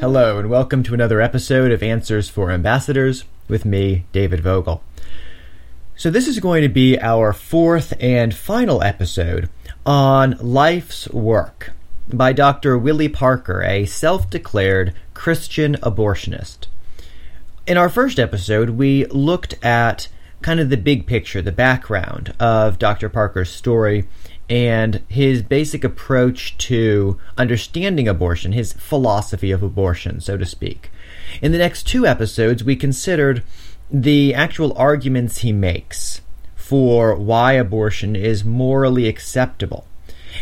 Hello, and welcome to another episode of Answers for Ambassadors with me, David Vogel. So, this is going to be our fourth and final episode on life's work by Dr. Willie Parker, a self declared Christian abortionist. In our first episode, we looked at kind of the big picture, the background of Dr. Parker's story and his basic approach to understanding abortion, his philosophy of abortion, so to speak. In the next two episodes, we considered the actual arguments he makes for why abortion is morally acceptable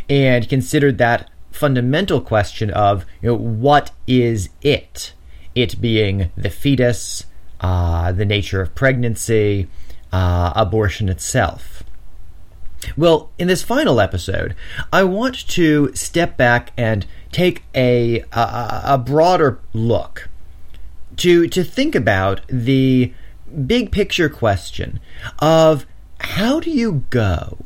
and considered that fundamental question of you know, what is it? It being the fetus, uh, the nature of pregnancy, uh, abortion itself. Well, in this final episode, I want to step back and take a, a, a broader look to to think about the big picture question of how do you go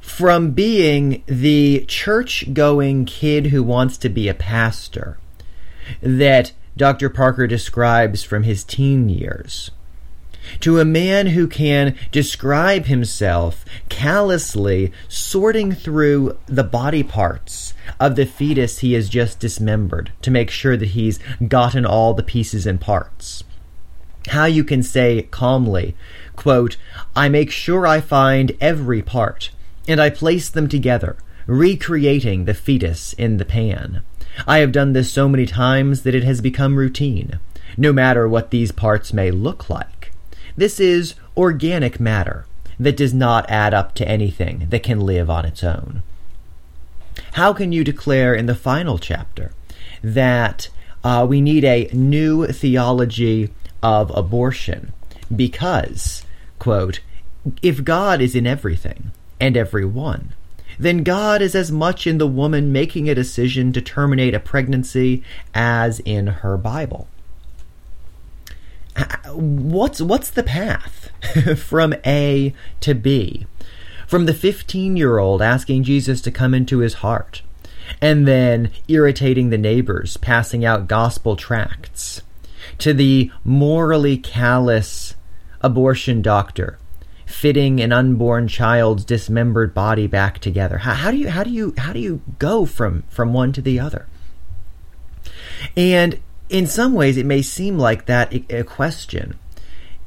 from being the church going kid who wants to be a pastor that Dr. Parker describes from his teen years to a man who can describe himself callously sorting through the body parts of the fetus he has just dismembered to make sure that he's gotten all the pieces and parts. How you can say calmly, quote, I make sure I find every part, and I place them together, recreating the fetus in the pan. I have done this so many times that it has become routine, no matter what these parts may look like. This is organic matter that does not add up to anything that can live on its own. How can you declare in the final chapter that uh, we need a new theology of abortion because, quote, if God is in everything and everyone, then God is as much in the woman making a decision to terminate a pregnancy as in her Bible what's what's the path from A to B? From the 15 year old asking Jesus to come into his heart, and then irritating the neighbors, passing out gospel tracts, to the morally callous abortion doctor fitting an unborn child's dismembered body back together. How, how, do you how do you how do you go from from one to the other? And in some ways, it may seem like that question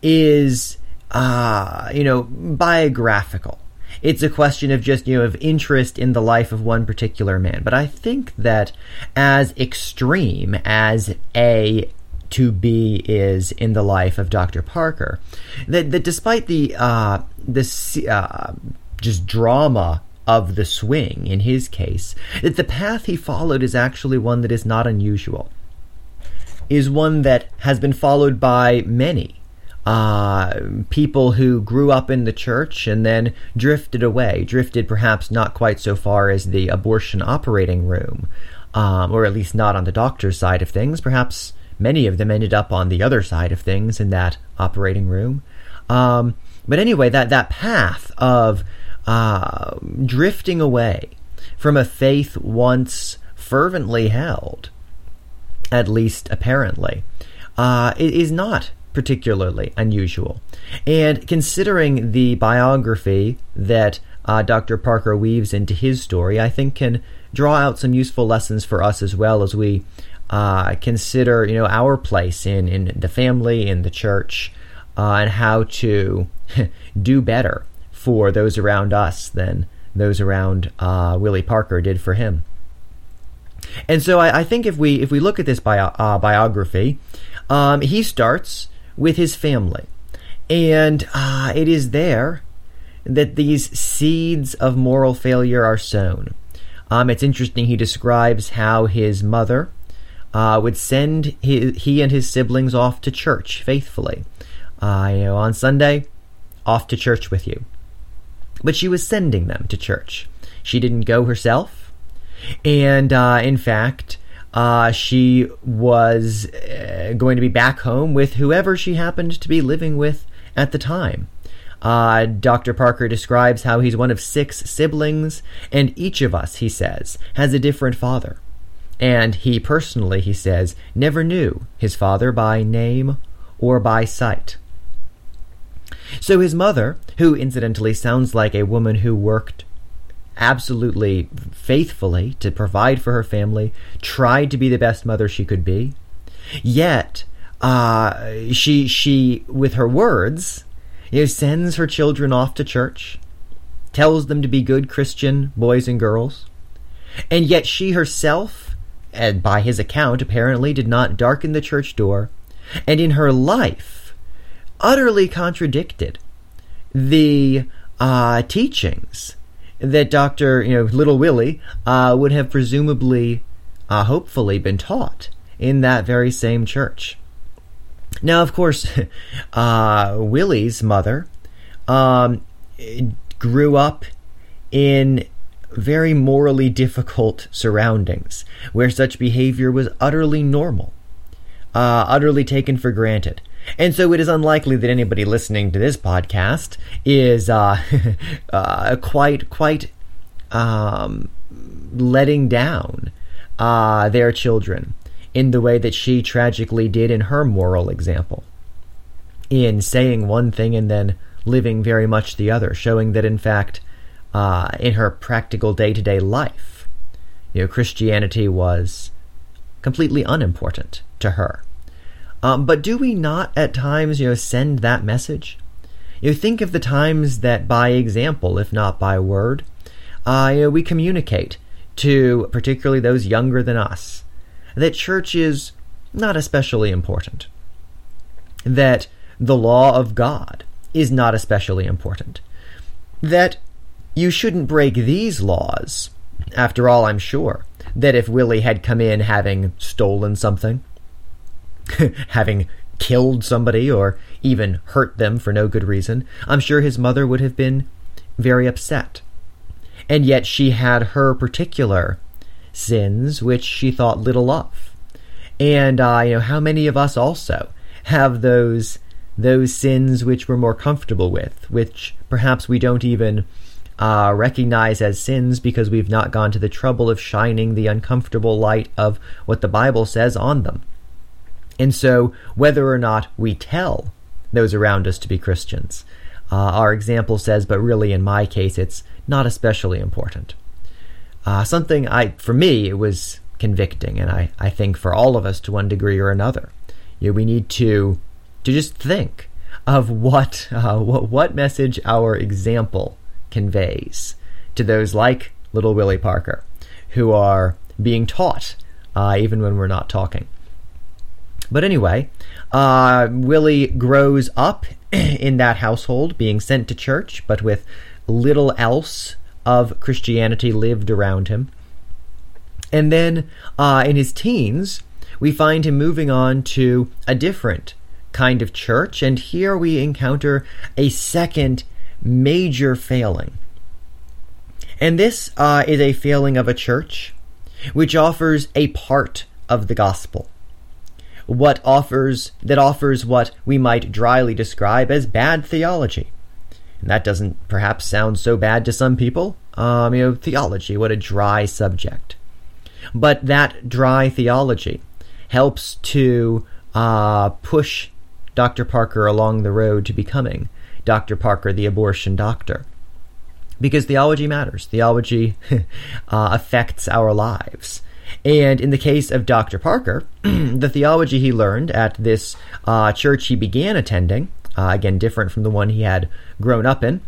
is, uh, you know, biographical. It's a question of just, you know, of interest in the life of one particular man. But I think that as extreme as A to B is in the life of Dr. Parker, that, that despite the, uh, uh, just drama of the swing in his case, that the path he followed is actually one that is not unusual is one that has been followed by many uh, people who grew up in the church and then drifted away, drifted perhaps not quite so far as the abortion operating room, um, or at least not on the doctor's side of things. Perhaps many of them ended up on the other side of things in that operating room. Um, but anyway, that, that path of uh, drifting away from a faith once fervently held at least apparently, uh, is not particularly unusual. And considering the biography that uh, Dr. Parker weaves into his story, I think can draw out some useful lessons for us as well as we uh, consider, you know, our place in in the family, in the church, uh, and how to do better for those around us than those around uh, Willie Parker did for him. And so I, I think if we if we look at this bio, uh, biography, um, he starts with his family, and uh, it is there that these seeds of moral failure are sown. Um, it's interesting. He describes how his mother uh, would send his, he and his siblings off to church faithfully. Uh, you know, on Sunday, off to church with you. But she was sending them to church. She didn't go herself. And uh, in fact, uh, she was uh, going to be back home with whoever she happened to be living with at the time. Uh, Dr. Parker describes how he's one of six siblings, and each of us, he says, has a different father. and he personally, he says, never knew his father by name or by sight. So his mother, who incidentally sounds like a woman who worked absolutely faithfully to provide for her family, tried to be the best mother she could be, yet uh, she she with her words, you know, sends her children off to church, tells them to be good Christian boys and girls, and yet she herself, and by his account, apparently did not darken the church door, and in her life, utterly contradicted the uh, teachings that Doctor, you know, Little Willie uh, would have presumably, uh, hopefully, been taught in that very same church. Now, of course, uh, Willie's mother um, grew up in very morally difficult surroundings where such behavior was utterly normal, uh, utterly taken for granted. And so it is unlikely that anybody listening to this podcast is uh, uh, quite quite um, letting down uh, their children in the way that she tragically did in her moral example, in saying one thing and then living very much the other, showing that in fact, uh, in her practical day to day life, you know, Christianity was completely unimportant to her. Um, but do we not at times, you know, send that message? You think of the times that, by example, if not by word, uh, you know, we communicate to particularly those younger than us that church is not especially important, that the law of God is not especially important, that you shouldn't break these laws. After all, I'm sure that if Willie had come in having stolen something, having killed somebody, or even hurt them for no good reason, I'm sure his mother would have been very upset. And yet she had her particular sins which she thought little of. And uh, you know, how many of us also have those those sins which we're more comfortable with, which perhaps we don't even uh, recognize as sins because we've not gone to the trouble of shining the uncomfortable light of what the Bible says on them. And so, whether or not we tell those around us to be Christians, uh, our example says, but really in my case, it's not especially important. Uh, something I, for me, it was convicting, and I, I think for all of us to one degree or another. You know, we need to to just think of what uh, what what message our example conveys to those like little Willie Parker, who are being taught uh, even when we're not talking. But anyway, uh, Willie grows up in that household, being sent to church, but with little else of Christianity lived around him. And then uh, in his teens, we find him moving on to a different kind of church, and here we encounter a second major failing. And this uh, is a failing of a church which offers a part of the gospel. What offers that offers what we might dryly describe as bad theology. And that doesn't perhaps sound so bad to some people. Um, you know, theology, what a dry subject. But that dry theology helps to uh, push Dr. Parker along the road to becoming Dr. Parker, the abortion doctor. Because theology matters. Theology uh, affects our lives. And in the case of Dr. Parker, the theology he learned at this uh, church he began attending, uh, again, different from the one he had grown up in,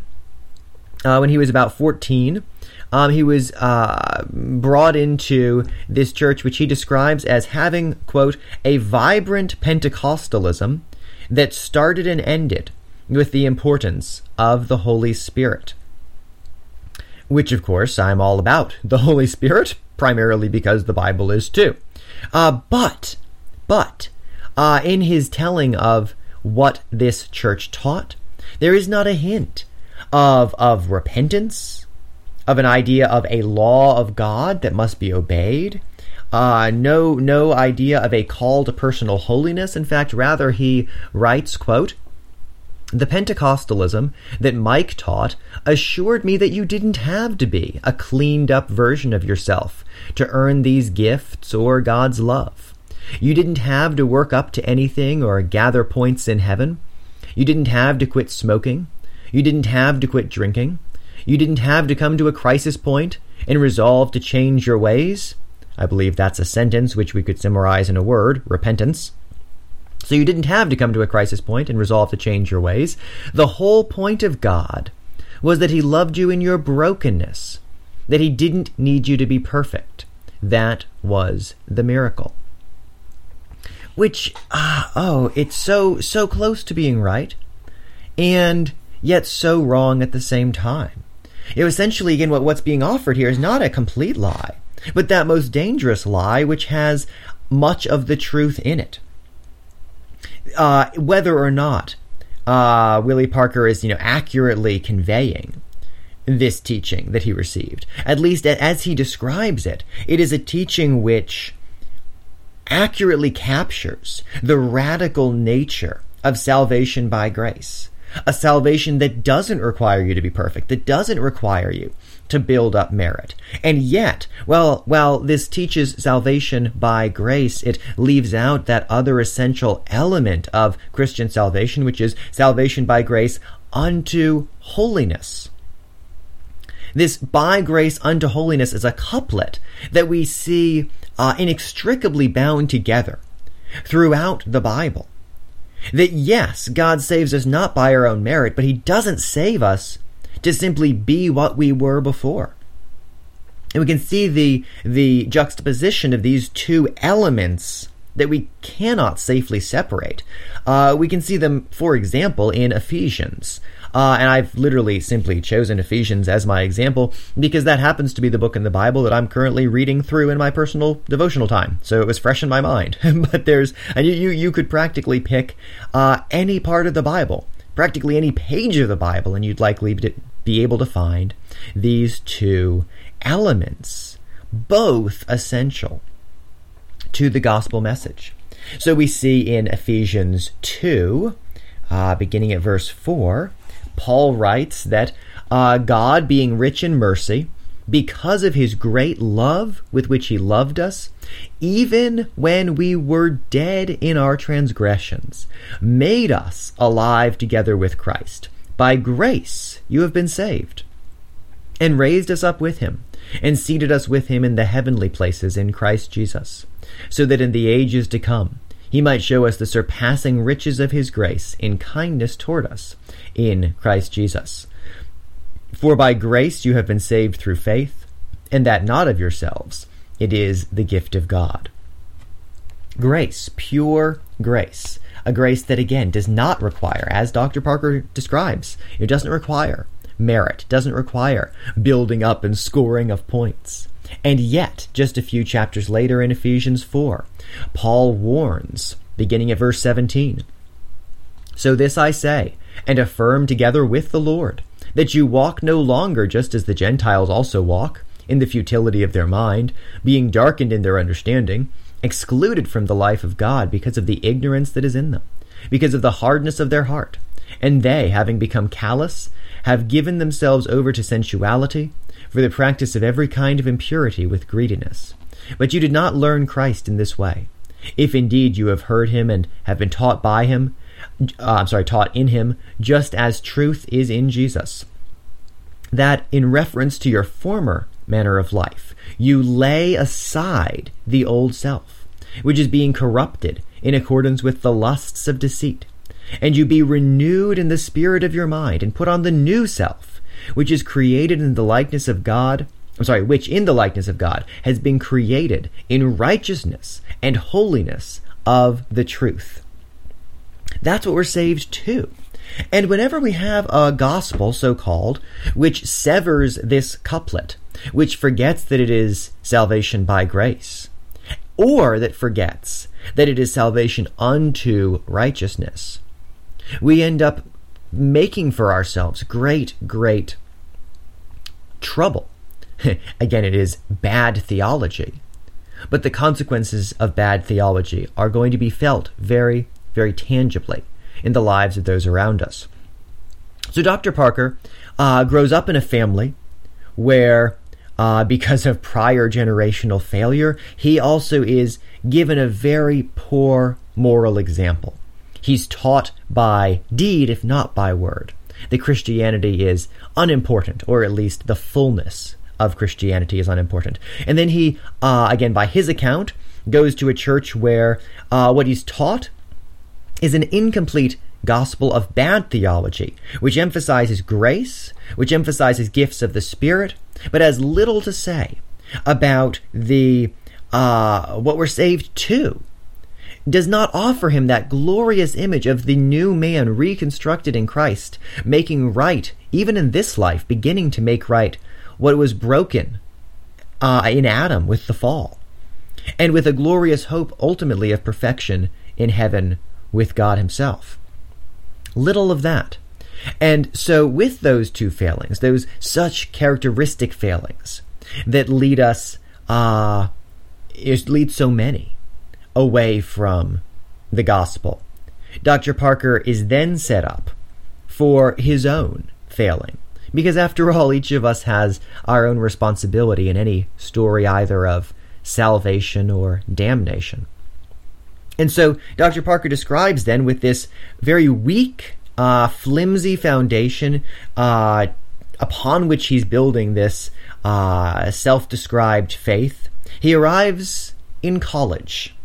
uh, when he was about 14, um, he was uh, brought into this church, which he describes as having, quote, a vibrant Pentecostalism that started and ended with the importance of the Holy Spirit. Which, of course, I'm all about the Holy Spirit, primarily because the Bible is too. Uh, but, but, uh, in his telling of what this church taught, there is not a hint of, of repentance, of an idea of a law of God that must be obeyed. Uh, no, no idea of a call to personal holiness. In fact, rather he writes, quote, The Pentecostalism that Mike taught assured me that you didn't have to be a cleaned up version of yourself to earn these gifts or God's love. You didn't have to work up to anything or gather points in heaven. You didn't have to quit smoking. You didn't have to quit drinking. You didn't have to come to a crisis point and resolve to change your ways. I believe that's a sentence which we could summarize in a word repentance. So you didn't have to come to a crisis point and resolve to change your ways. The whole point of God was that He loved you in your brokenness, that He didn't need you to be perfect. That was the miracle. Which, ah, oh, it's so, so close to being right, and yet so wrong at the same time. Know, essentially, again, what, what's being offered here is not a complete lie, but that most dangerous lie which has much of the truth in it uh, whether or not uh, Willie Parker is, you know, accurately conveying this teaching that he received, at least as he describes it, it is a teaching which accurately captures the radical nature of salvation by grace. A salvation that doesn't require you to be perfect, that doesn't require you to build up merit. And yet, well, while this teaches salvation by grace, it leaves out that other essential element of Christian salvation, which is salvation by grace unto holiness. This by grace unto holiness is a couplet that we see uh, inextricably bound together throughout the Bible. That yes, God saves us not by our own merit, but He doesn't save us to simply be what we were before. And we can see the, the juxtaposition of these two elements that we cannot safely separate. Uh, we can see them, for example, in Ephesians. Uh, and I've literally simply chosen Ephesians as my example because that happens to be the book in the Bible that I'm currently reading through in my personal devotional time. So it was fresh in my mind. but there's, and you, you, you could practically pick uh, any part of the Bible, practically any page of the Bible, and you'd likely be able to find these two elements, both essential to the gospel message. So we see in Ephesians 2, uh, beginning at verse 4, Paul writes that uh, God, being rich in mercy, because of his great love with which he loved us, even when we were dead in our transgressions, made us alive together with Christ. By grace you have been saved, and raised us up with him, and seated us with him in the heavenly places in Christ Jesus, so that in the ages to come he might show us the surpassing riches of his grace in kindness toward us in Christ Jesus. For by grace you have been saved through faith, and that not of yourselves, it is the gift of God. Grace, pure grace, a grace that again does not require, as Dr. Parker describes, it doesn't require merit, doesn't require building up and scoring of points. And yet, just a few chapters later in Ephesians 4, Paul warns, beginning at verse 17 So this I say, and affirm together with the Lord, that you walk no longer just as the Gentiles also walk, in the futility of their mind, being darkened in their understanding excluded from the life of God because of the ignorance that is in them, because of the hardness of their heart. And they, having become callous, have given themselves over to sensuality, for the practice of every kind of impurity with greediness. But you did not learn Christ in this way. If indeed you have heard him and have been taught by him, uh, I'm sorry, taught in him, just as truth is in Jesus, that in reference to your former manner of life, you lay aside the old self, which is being corrupted in accordance with the lusts of deceit, and you be renewed in the spirit of your mind, and put on the new self, which is created in the likeness of God. I'm sorry, which in the likeness of God has been created in righteousness and holiness of the truth. That's what we're saved to. And whenever we have a gospel, so called, which severs this couplet, which forgets that it is salvation by grace, or that forgets that it is salvation unto righteousness, we end up making for ourselves great, great trouble. Again, it is bad theology. But the consequences of bad theology are going to be felt very, very tangibly in the lives of those around us. So Dr. Parker uh, grows up in a family where, uh, because of prior generational failure, he also is given a very poor moral example. He's taught by deed, if not by word, that Christianity is unimportant, or at least the fullness of Christianity is unimportant. And then he, uh, again, by his account, goes to a church where uh, what he's taught is an incomplete gospel of bad theology, which emphasizes grace, which emphasizes gifts of the Spirit, but has little to say about the uh, what we're saved to. Does not offer him that glorious image of the new man reconstructed in Christ, making right, even in this life, beginning to make right what was broken uh, in Adam with the fall, and with a glorious hope ultimately of perfection in heaven with God Himself. Little of that. And so, with those two failings, those such characteristic failings that lead us, uh, lead so many away from the gospel, Dr. Parker is then set up for his own failing. Because after all, each of us has our own responsibility in any story either of salvation or damnation. And so Dr. Parker describes then with this very weak, uh, flimsy foundation uh, upon which he's building this uh, self described faith, he arrives in college.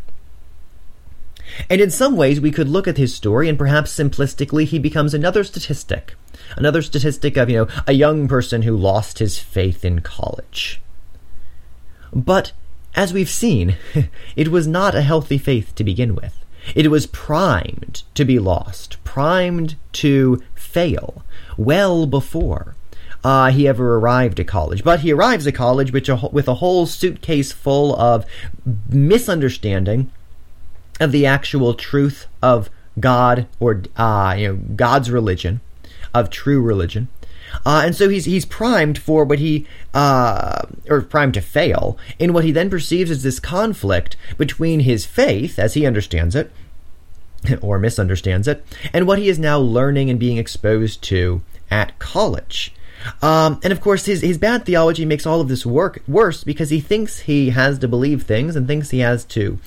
And in some ways, we could look at his story, and perhaps simplistically, he becomes another statistic. Another statistic of, you know, a young person who lost his faith in college. But as we've seen, it was not a healthy faith to begin with. It was primed to be lost, primed to fail, well before uh, he ever arrived at college. But he arrives at college with a, with a whole suitcase full of misunderstanding of the actual truth of God or uh, you know God's religion, of true religion, uh, and so he's he's primed for what he uh, or primed to fail in what he then perceives as this conflict between his faith, as he understands it, or misunderstands it, and what he is now learning and being exposed to at college. Um, and of course, his, his bad theology makes all of this work worse because he thinks he has to believe things and thinks he has to,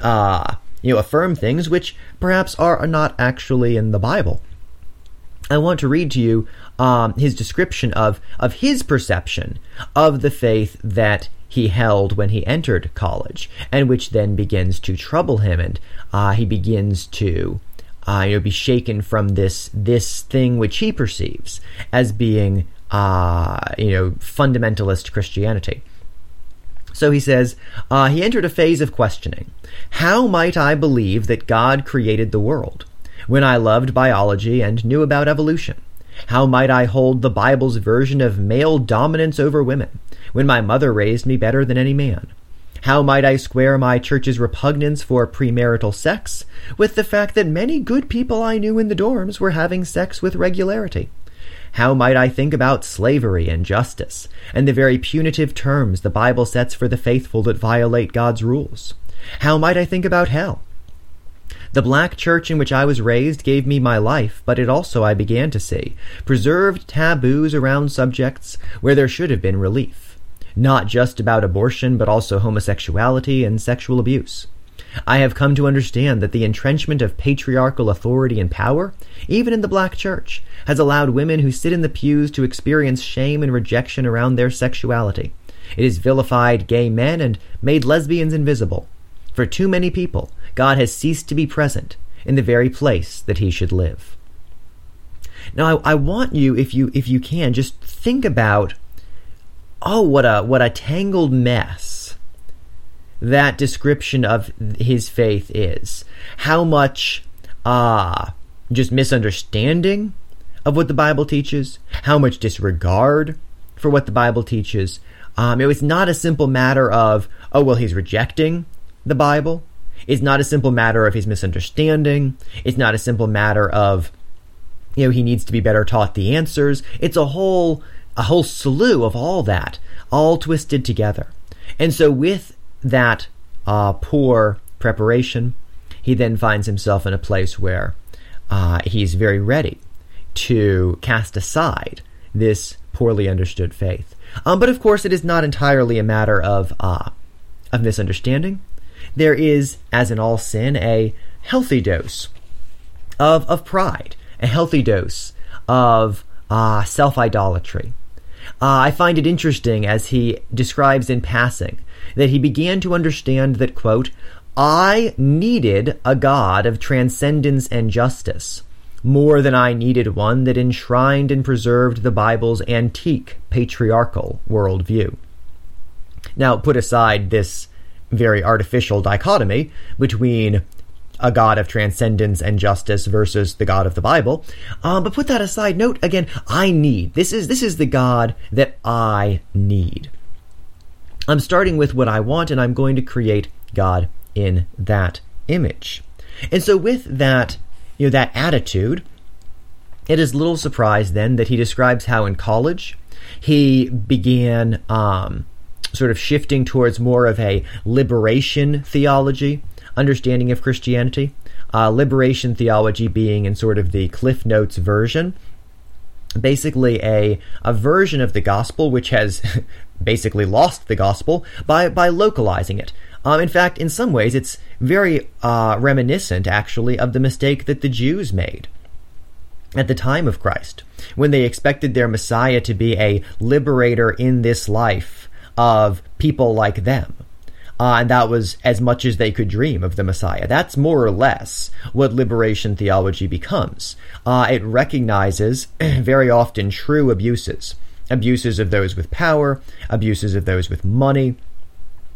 uh, you know, affirm things which perhaps are not actually in the Bible. I want to read to you um, his description of of his perception of the faith that he held when he entered college, and which then begins to trouble him, and uh, he begins to uh, you know be shaken from this this thing which he perceives as being uh, you know fundamentalist Christianity. So he says, uh, he entered a phase of questioning. How might I believe that God created the world when I loved biology and knew about evolution? How might I hold the Bible's version of male dominance over women when my mother raised me better than any man? How might I square my church's repugnance for premarital sex with the fact that many good people I knew in the dorms were having sex with regularity? How might I think about slavery and justice, and the very punitive terms the Bible sets for the faithful that violate God's rules? How might I think about hell? The black church in which I was raised gave me my life, but it also, I began to see, preserved taboos around subjects where there should have been relief. Not just about abortion, but also homosexuality and sexual abuse. I have come to understand that the entrenchment of patriarchal authority and power, even in the black church, has allowed women who sit in the pews to experience shame and rejection around their sexuality. It has vilified gay men and made lesbians invisible. For too many people, God has ceased to be present in the very place that he should live. Now, I, I, want you, if you if you can, just think about, oh, what a what a tangled mess that description of his faith is. How much, ah, uh, just misunderstanding of what the Bible teaches. How much disregard for what the Bible teaches. Um, it was not a simple matter of, oh, well, he's rejecting the Bible. It's not a simple matter of his misunderstanding. It's not a simple matter of, you know, he needs to be better taught the answers. It's a whole, a whole slew of all that, all twisted together. And so with that uh, poor preparation, he then finds himself in a place where uh, he's very ready to cast aside this poorly understood faith. Um, but of course, it is not entirely a matter of uh, of misunderstanding. There is, as in all sin, a healthy dose of of pride, a healthy dose of uh, self idolatry. Uh, I find it interesting as he describes in passing that he began to understand that, quote, I needed a God of transcendence and justice more than I needed one that enshrined and preserved the Bible's antique patriarchal worldview. Now, put aside this very artificial dichotomy between a God of transcendence and justice versus the God of the Bible. Um, but put that aside. Note again, I need. This is this is the God that I need. I'm starting with what I want, and I'm going to create God in that image. And so, with that you know, that attitude, it is little surprise then that he describes how in college he began um, sort of shifting towards more of a liberation theology, understanding of Christianity. Uh, liberation theology being in sort of the Cliff Notes version, basically a, a version of the gospel which has basically lost the gospel by, by localizing it. Um, in fact, in some ways, it's very uh, reminiscent, actually, of the mistake that the Jews made at the time of Christ, when they expected their Messiah to be a liberator in this life of people like them. Uh, and that was as much as they could dream of the Messiah. That's more or less what liberation theology becomes. Uh, it recognizes very often true abuses abuses of those with power, abuses of those with money,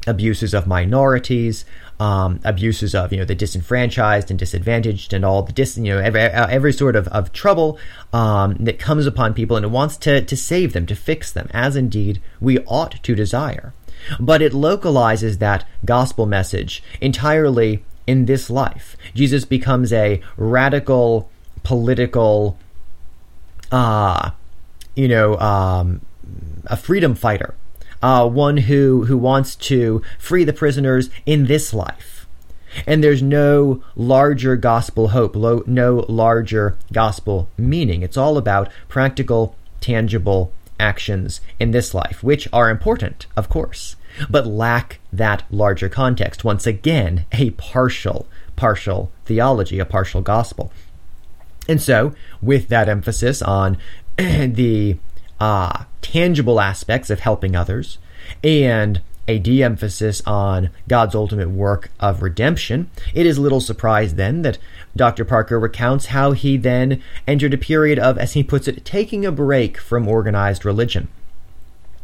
abuses of minorities, um, abuses of you know the disenfranchised and disadvantaged, and all the dis you know every every sort of, of trouble um, that comes upon people, and it wants to to save them, to fix them, as indeed we ought to desire. But it localizes that gospel message entirely in this life. Jesus becomes a radical political, uh, you know, um, a freedom fighter uh, one who who wants to free the prisoners in this life. And there's no larger gospel hope, lo- no larger gospel meaning. It's all about practical, tangible actions in this life, which are important, of course, but lack that larger context. Once again, a partial, partial theology, a partial gospel. And so, with that emphasis on the uh, tangible aspects of helping others and a de emphasis on God's ultimate work of redemption, it is little surprise then that Dr. Parker recounts how he then entered a period of, as he puts it, taking a break from organized religion.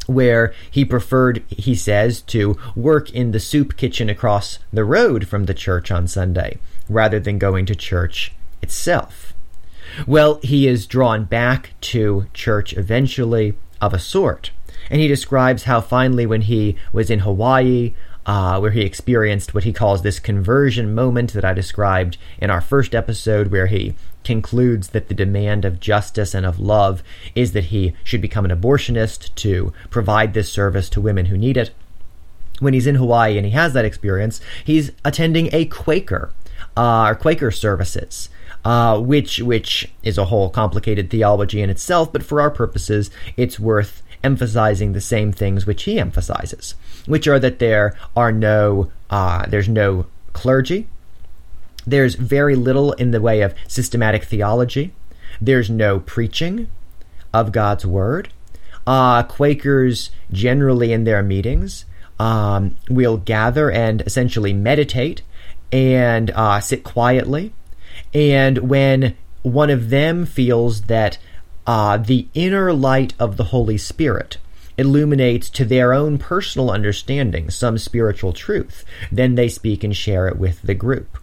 Where he preferred, he says, to work in the soup kitchen across the road from the church on Sunday, rather than going to church itself. Well, he is drawn back to church eventually, of a sort. And he describes how finally, when he was in Hawaii, uh, where he experienced what he calls this conversion moment that I described in our first episode, where he concludes that the demand of justice and of love is that he should become an abortionist to provide this service to women who need it. When he's in Hawaii and he has that experience, he's attending a Quaker, uh, or Quaker services uh, which which is a whole complicated theology in itself. But for our purposes, it's worth emphasizing the same things which he emphasizes, which are that there are no uh, there's no clergy, there's very little in the way of systematic theology, there's no preaching of God's word. Uh, Quakers generally in their meetings um, will gather and essentially meditate and uh, sit quietly and when one of them feels that uh, the inner light of the Holy Spirit illuminates to their own personal understanding some spiritual truth, then they speak and share it with the group.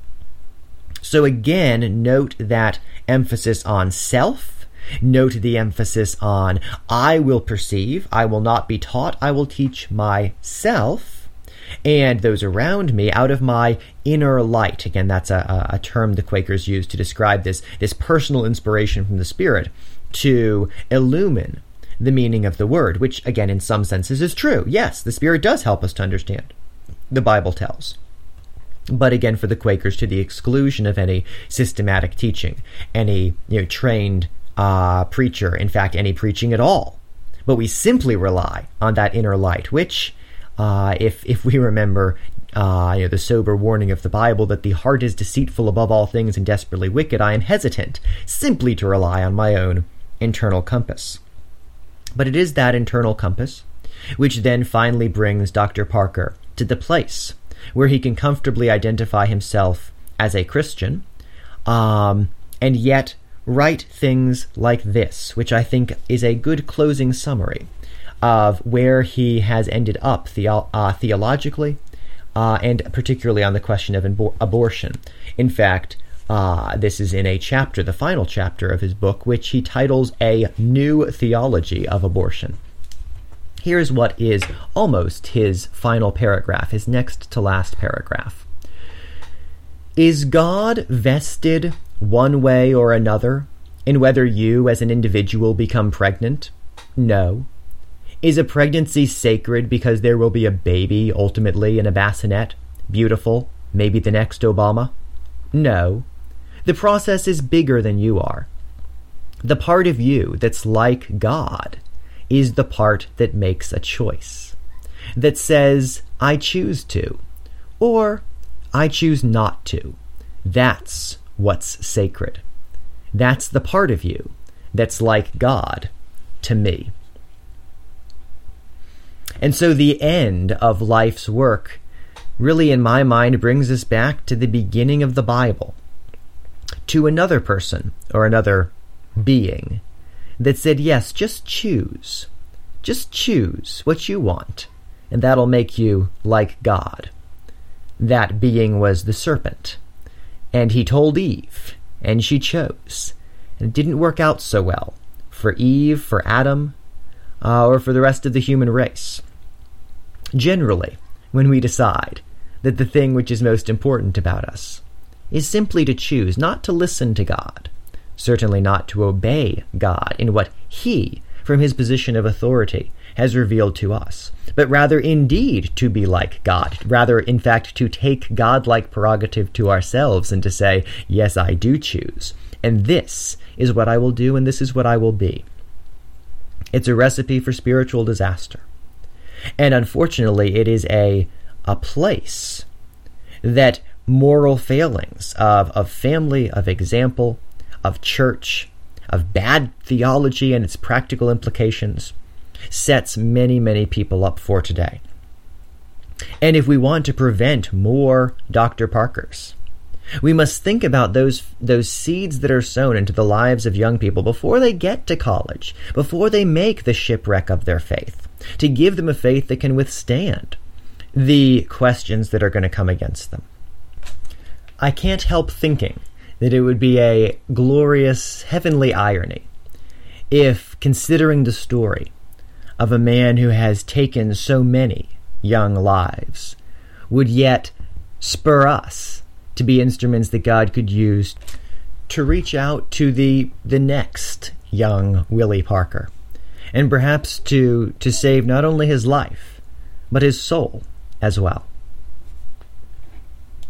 So again, note that emphasis on self. Note the emphasis on I will perceive, I will not be taught, I will teach myself and those around me out of my inner light. Again, that's a, a term the Quakers use to describe this, this personal inspiration from the Spirit to illumine the meaning of the word, which, again, in some senses is true. Yes, the Spirit does help us to understand. The Bible tells. But again, for the Quakers, to the exclusion of any systematic teaching, any you know, trained uh, preacher, in fact, any preaching at all. But we simply rely on that inner light, which, uh, if if we remember, uh, you know, the sober warning of the Bible that the heart is deceitful above all things and desperately wicked, I am hesitant simply to rely on my own internal compass. But it is that internal compass which then finally brings Dr. Parker to the place where he can comfortably identify himself as a Christian, um, and yet write things like this, which I think is a good closing summary of where he has ended up theo- uh, theologically, uh, and particularly on the question of abor- abortion. In fact, uh, this is in a chapter, the final chapter of his book, which he titles A New Theology of Abortion. Here's what is almost his final paragraph, his next to last paragraph. Is God vested one way or another in whether you as an individual become pregnant? No. Is a pregnancy sacred because there will be a baby ultimately in a bassinet, beautiful, maybe the next Obama? No. The process is bigger than you are. The part of you that's like God is the part that makes a choice, that says, I choose to, or I choose not to. That's what's sacred. That's the part of you that's like God to me. And so the end of life's work really, in my mind, brings us back to the beginning of the Bible, to another person or another being that said, yes, just choose. Just choose what you want, and that'll make you like God. That being was the serpent. And he told Eve, and she chose. And it didn't work out so well for Eve, for Adam, uh, or for the rest of the human race. Generally, when we decide that the thing which is most important about us is simply to choose not to listen to God, certainly not to obey God in what He, from His position of authority, has revealed to us, but rather indeed to be like God, rather, in fact, to take God-like prerogative to ourselves and to say, Yes, I do choose, and this is what I will do, and this is what I will be. It's a recipe for spiritual disaster. And unfortunately, it is a, a place that moral failings of, of family, of example, of church, of bad theology and its practical implications sets many, many people up for today. And if we want to prevent more Dr. Parkers, we must think about those, those seeds that are sown into the lives of young people before they get to college, before they make the shipwreck of their faith, to give them a faith that can withstand the questions that are going to come against them. I can't help thinking that it would be a glorious heavenly irony if, considering the story of a man who has taken so many young lives, would yet spur us to be instruments that God could use to reach out to the the next young Willie Parker, and perhaps to to save not only his life but his soul as well.